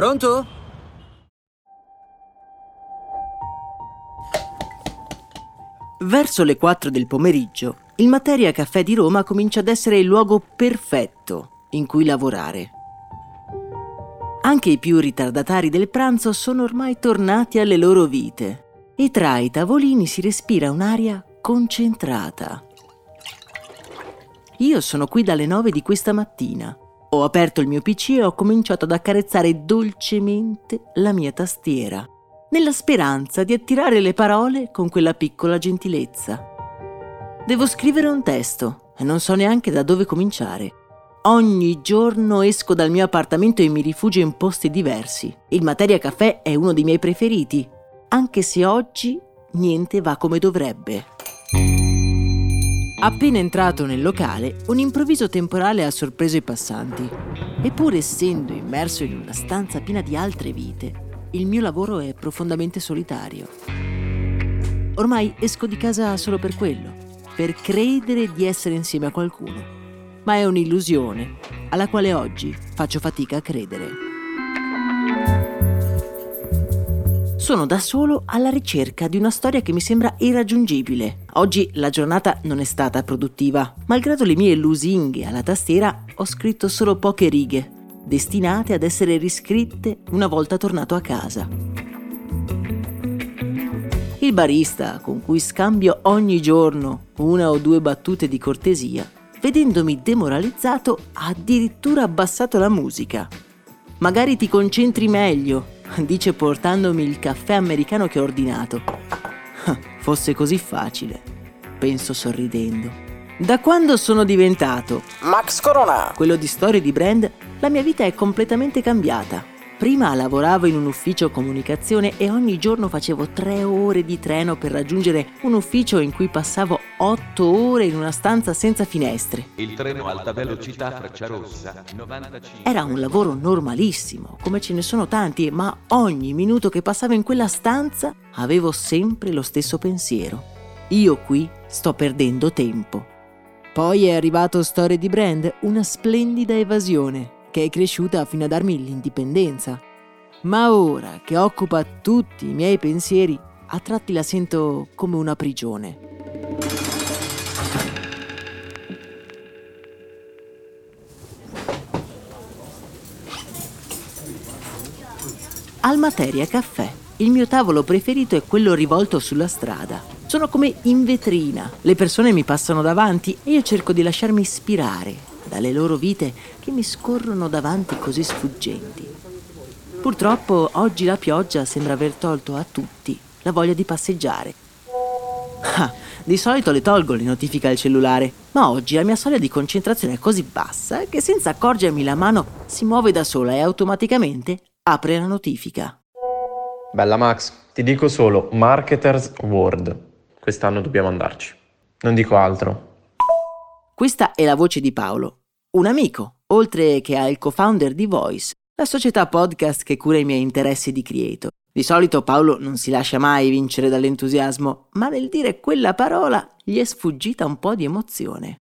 Pronto? Verso le 4 del pomeriggio, il Materia Caffè di Roma comincia ad essere il luogo perfetto in cui lavorare. Anche i più ritardatari del pranzo sono ormai tornati alle loro vite e tra i tavolini si respira un'aria concentrata. Io sono qui dalle 9 di questa mattina. Ho aperto il mio PC e ho cominciato ad accarezzare dolcemente la mia tastiera nella speranza di attirare le parole con quella piccola gentilezza. Devo scrivere un testo e non so neanche da dove cominciare. Ogni giorno esco dal mio appartamento e mi rifugio in posti diversi. Il Materia Caffè è uno dei miei preferiti, anche se oggi niente va come dovrebbe. Appena entrato nel locale, un improvviso temporale ha sorpreso i passanti. Eppur essendo immerso in una stanza piena di altre vite, il mio lavoro è profondamente solitario. Ormai esco di casa solo per quello, per credere di essere insieme a qualcuno. Ma è un'illusione alla quale oggi faccio fatica a credere. Sono da solo alla ricerca di una storia che mi sembra irraggiungibile. Oggi la giornata non è stata produttiva. Malgrado le mie lusinghe alla tastiera, ho scritto solo poche righe destinate ad essere riscritte una volta tornato a casa. Il barista, con cui scambio ogni giorno una o due battute di cortesia, vedendomi demoralizzato, ha addirittura abbassato la musica. Magari ti concentri meglio, dice portandomi il caffè americano che ho ordinato. Fosse così facile, penso sorridendo. Da quando sono diventato Max Corona, quello di storie di brand, la mia vita è completamente cambiata. Prima lavoravo in un ufficio comunicazione e ogni giorno facevo tre ore di treno per raggiungere un ufficio in cui passavo otto ore in una stanza senza finestre. Il treno alta velocità Frecciarossa 95. Era un lavoro normalissimo, come ce ne sono tanti, ma ogni minuto che passavo in quella stanza avevo sempre lo stesso pensiero. Io qui sto perdendo tempo. Poi è arrivato Storie di Brand, una splendida evasione che è cresciuta fino a darmi l'indipendenza. Ma ora che occupa tutti i miei pensieri, a tratti la sento come una prigione. Al Materia Caffè, il mio tavolo preferito è quello rivolto sulla strada. Sono come in vetrina, le persone mi passano davanti e io cerco di lasciarmi ispirare dalle loro vite che mi scorrono davanti così sfuggenti. Purtroppo oggi la pioggia sembra aver tolto a tutti la voglia di passeggiare. Ah, di solito le tolgo le notifiche al cellulare, ma oggi la mia soglia di concentrazione è così bassa che senza accorgermi la mano si muove da sola e automaticamente apre la notifica. Bella Max, ti dico solo Marketers World. Quest'anno dobbiamo andarci. Non dico altro. Questa è la voce di Paolo, un amico, oltre che al co-founder di Voice, la società podcast che cura i miei interessi di creator. Di solito Paolo non si lascia mai vincere dall'entusiasmo, ma nel dire quella parola gli è sfuggita un po' di emozione.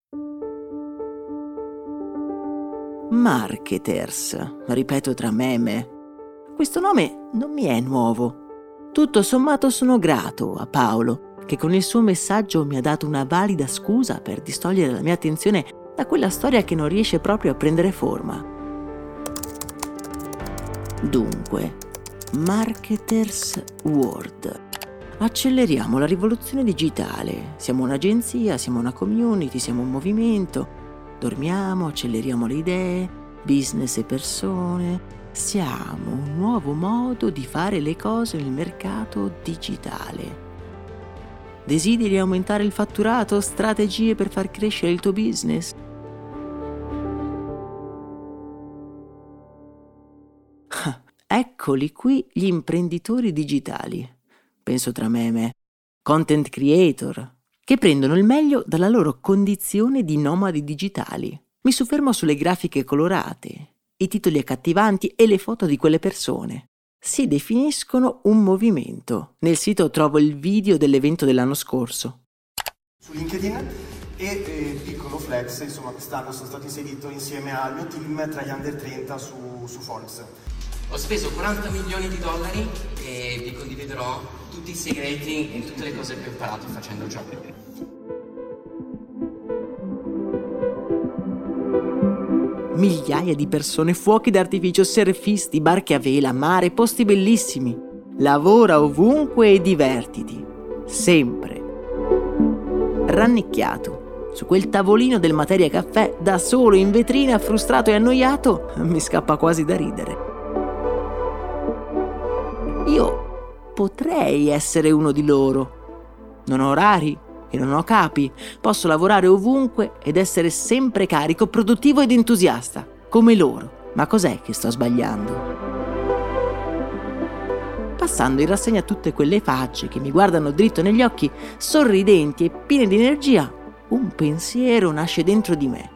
Marketers, ripeto tra meme. Questo nome non mi è nuovo. Tutto sommato sono grato a Paolo che con il suo messaggio mi ha dato una valida scusa per distogliere la mia attenzione da quella storia che non riesce proprio a prendere forma. Dunque, Marketers World. Acceleriamo la rivoluzione digitale. Siamo un'agenzia, siamo una community, siamo un movimento. Dormiamo, acceleriamo le idee, business e persone. Siamo un nuovo modo di fare le cose nel mercato digitale. Desideri aumentare il fatturato? Strategie per far crescere il tuo business? Eccoli qui gli imprenditori digitali. Penso tra me e me. Content creator, che prendono il meglio dalla loro condizione di nomadi digitali. Mi soffermo sulle grafiche colorate, i titoli accattivanti e le foto di quelle persone. Si definiscono un movimento. Nel sito trovo il video dell'evento dell'anno scorso. Su LinkedIn e eh, piccolo flex, insomma quest'anno sono stato inserito insieme al mio team tra gli under 30 su, su Forbes. Ho speso 40 milioni di dollari e vi condividerò tutti i segreti e tutte le cose che ho imparato facendo ciò. Migliaia di persone, fuochi d'artificio, surfisti, barche a vela, mare, posti bellissimi. Lavora ovunque e divertiti. Sempre. Rannicchiato. Su quel tavolino del Materia Caffè, da solo in vetrina, frustrato e annoiato, mi scappa quasi da ridere. Io potrei essere uno di loro. Non ho orari e non ho capi. Posso lavorare ovunque ed essere sempre carico, produttivo ed entusiasta, come loro. Ma cos'è che sto sbagliando? Passando in rassegna tutte quelle facce che mi guardano dritto negli occhi, sorridenti e piene di energia, un pensiero nasce dentro di me,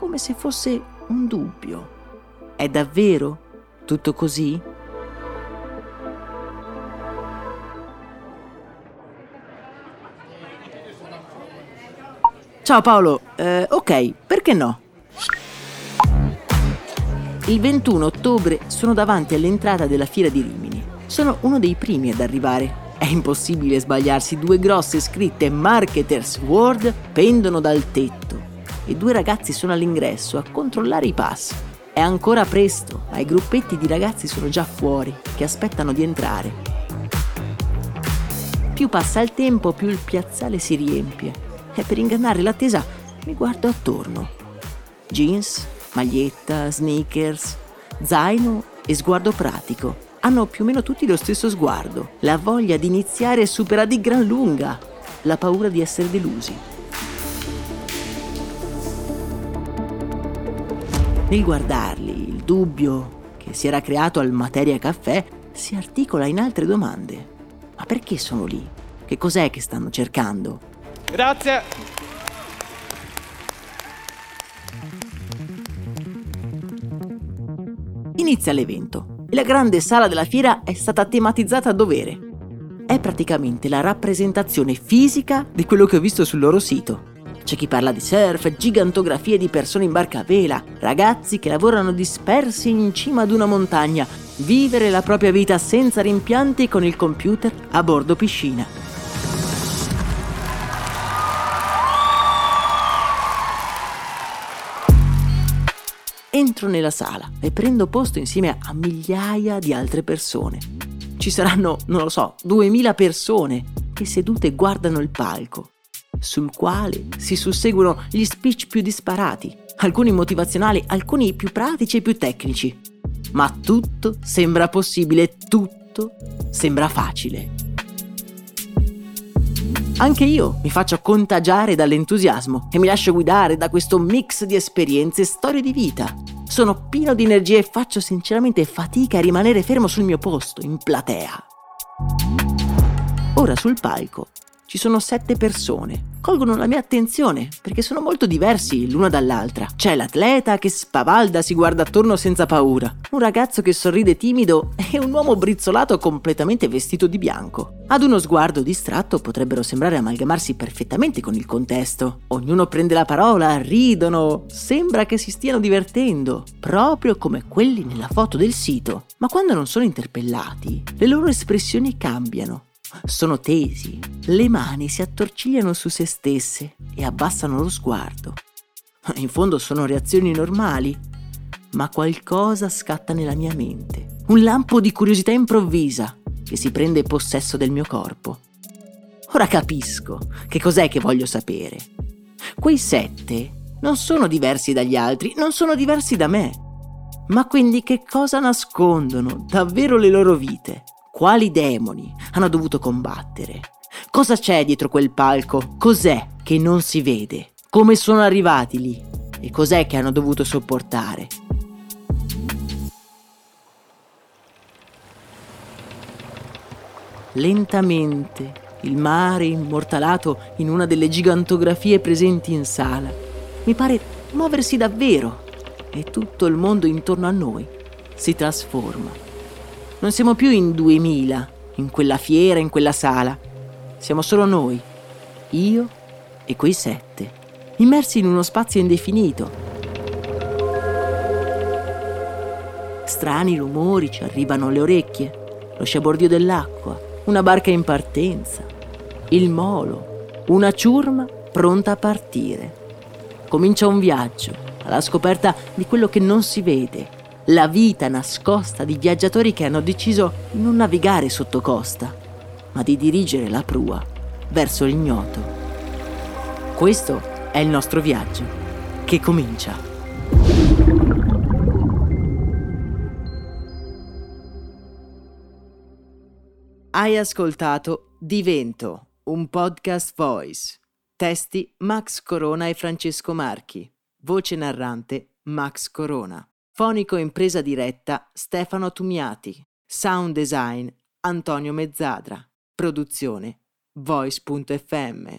come se fosse un dubbio. È davvero tutto così? Ciao Paolo, eh, ok, perché no? Il 21 ottobre sono davanti all'entrata della fiera di Rimini. Sono uno dei primi ad arrivare. È impossibile sbagliarsi, due grosse scritte Marketers World pendono dal tetto e due ragazzi sono all'ingresso a controllare i pass. È ancora presto, ma i gruppetti di ragazzi sono già fuori, che aspettano di entrare. Più passa il tempo, più il piazzale si riempie e per ingannare l'attesa mi guardo attorno. Jeans, maglietta, sneakers, zaino e sguardo pratico. Hanno più o meno tutti lo stesso sguardo. La voglia di iniziare supera di gran lunga la paura di essere delusi. Nel guardarli, il dubbio che si era creato al Materia Caffè si articola in altre domande. Ma perché sono lì? Che cos'è che stanno cercando? Grazie. Inizia l'evento la grande sala della fiera è stata tematizzata a dovere. È praticamente la rappresentazione fisica di quello che ho visto sul loro sito. C'è chi parla di surf, gigantografie di persone in barca a vela, ragazzi che lavorano dispersi in cima ad una montagna, vivere la propria vita senza rimpianti con il computer a bordo piscina. Entro nella sala e prendo posto insieme a migliaia di altre persone. Ci saranno, non lo so, duemila persone che sedute guardano il palco, sul quale si susseguono gli speech più disparati, alcuni motivazionali, alcuni più pratici e più tecnici. Ma tutto sembra possibile, tutto sembra facile. Anche io mi faccio contagiare dall'entusiasmo e mi lascio guidare da questo mix di esperienze e storie di vita. Sono pieno di energia e faccio sinceramente fatica a rimanere fermo sul mio posto, in platea. Ora sul palco ci sono sette persone. Colgono la mia attenzione perché sono molto diversi l'una dall'altra. C'è l'atleta che spavalda, si guarda attorno senza paura, un ragazzo che sorride timido e un uomo brizzolato completamente vestito di bianco. Ad uno sguardo distratto potrebbero sembrare amalgamarsi perfettamente con il contesto. Ognuno prende la parola, ridono, sembra che si stiano divertendo, proprio come quelli nella foto del sito. Ma quando non sono interpellati, le loro espressioni cambiano sono tesi, le mani si attorcigliano su se stesse e abbassano lo sguardo. In fondo sono reazioni normali, ma qualcosa scatta nella mia mente. Un lampo di curiosità improvvisa che si prende possesso del mio corpo. Ora capisco che cos'è che voglio sapere. Quei sette non sono diversi dagli altri, non sono diversi da me. Ma quindi che cosa nascondono davvero le loro vite? Quali demoni hanno dovuto combattere? Cosa c'è dietro quel palco? Cos'è che non si vede? Come sono arrivati lì? E cos'è che hanno dovuto sopportare? lentamente, il mare immortalato in una delle gigantografie presenti in sala. Mi pare muoversi davvero e tutto il mondo intorno a noi si trasforma. Non siamo più in duemila, in quella fiera, in quella sala. Siamo solo noi, io e quei sette, immersi in uno spazio indefinito. Strani rumori ci arrivano alle orecchie, lo sciabordio dell'acqua, una barca in partenza, il molo, una ciurma pronta a partire. Comincia un viaggio alla scoperta di quello che non si vede, la vita nascosta di viaggiatori che hanno deciso di non navigare sotto costa, ma di dirigere la prua verso l'ignoto. Questo è il nostro viaggio, che comincia. Hai ascoltato Divento, un podcast voice. Testi Max Corona e Francesco Marchi. Voce narrante Max Corona. Fonico impresa diretta Stefano Tumiati. Sound design Antonio Mezzadra. Produzione Voice.fm.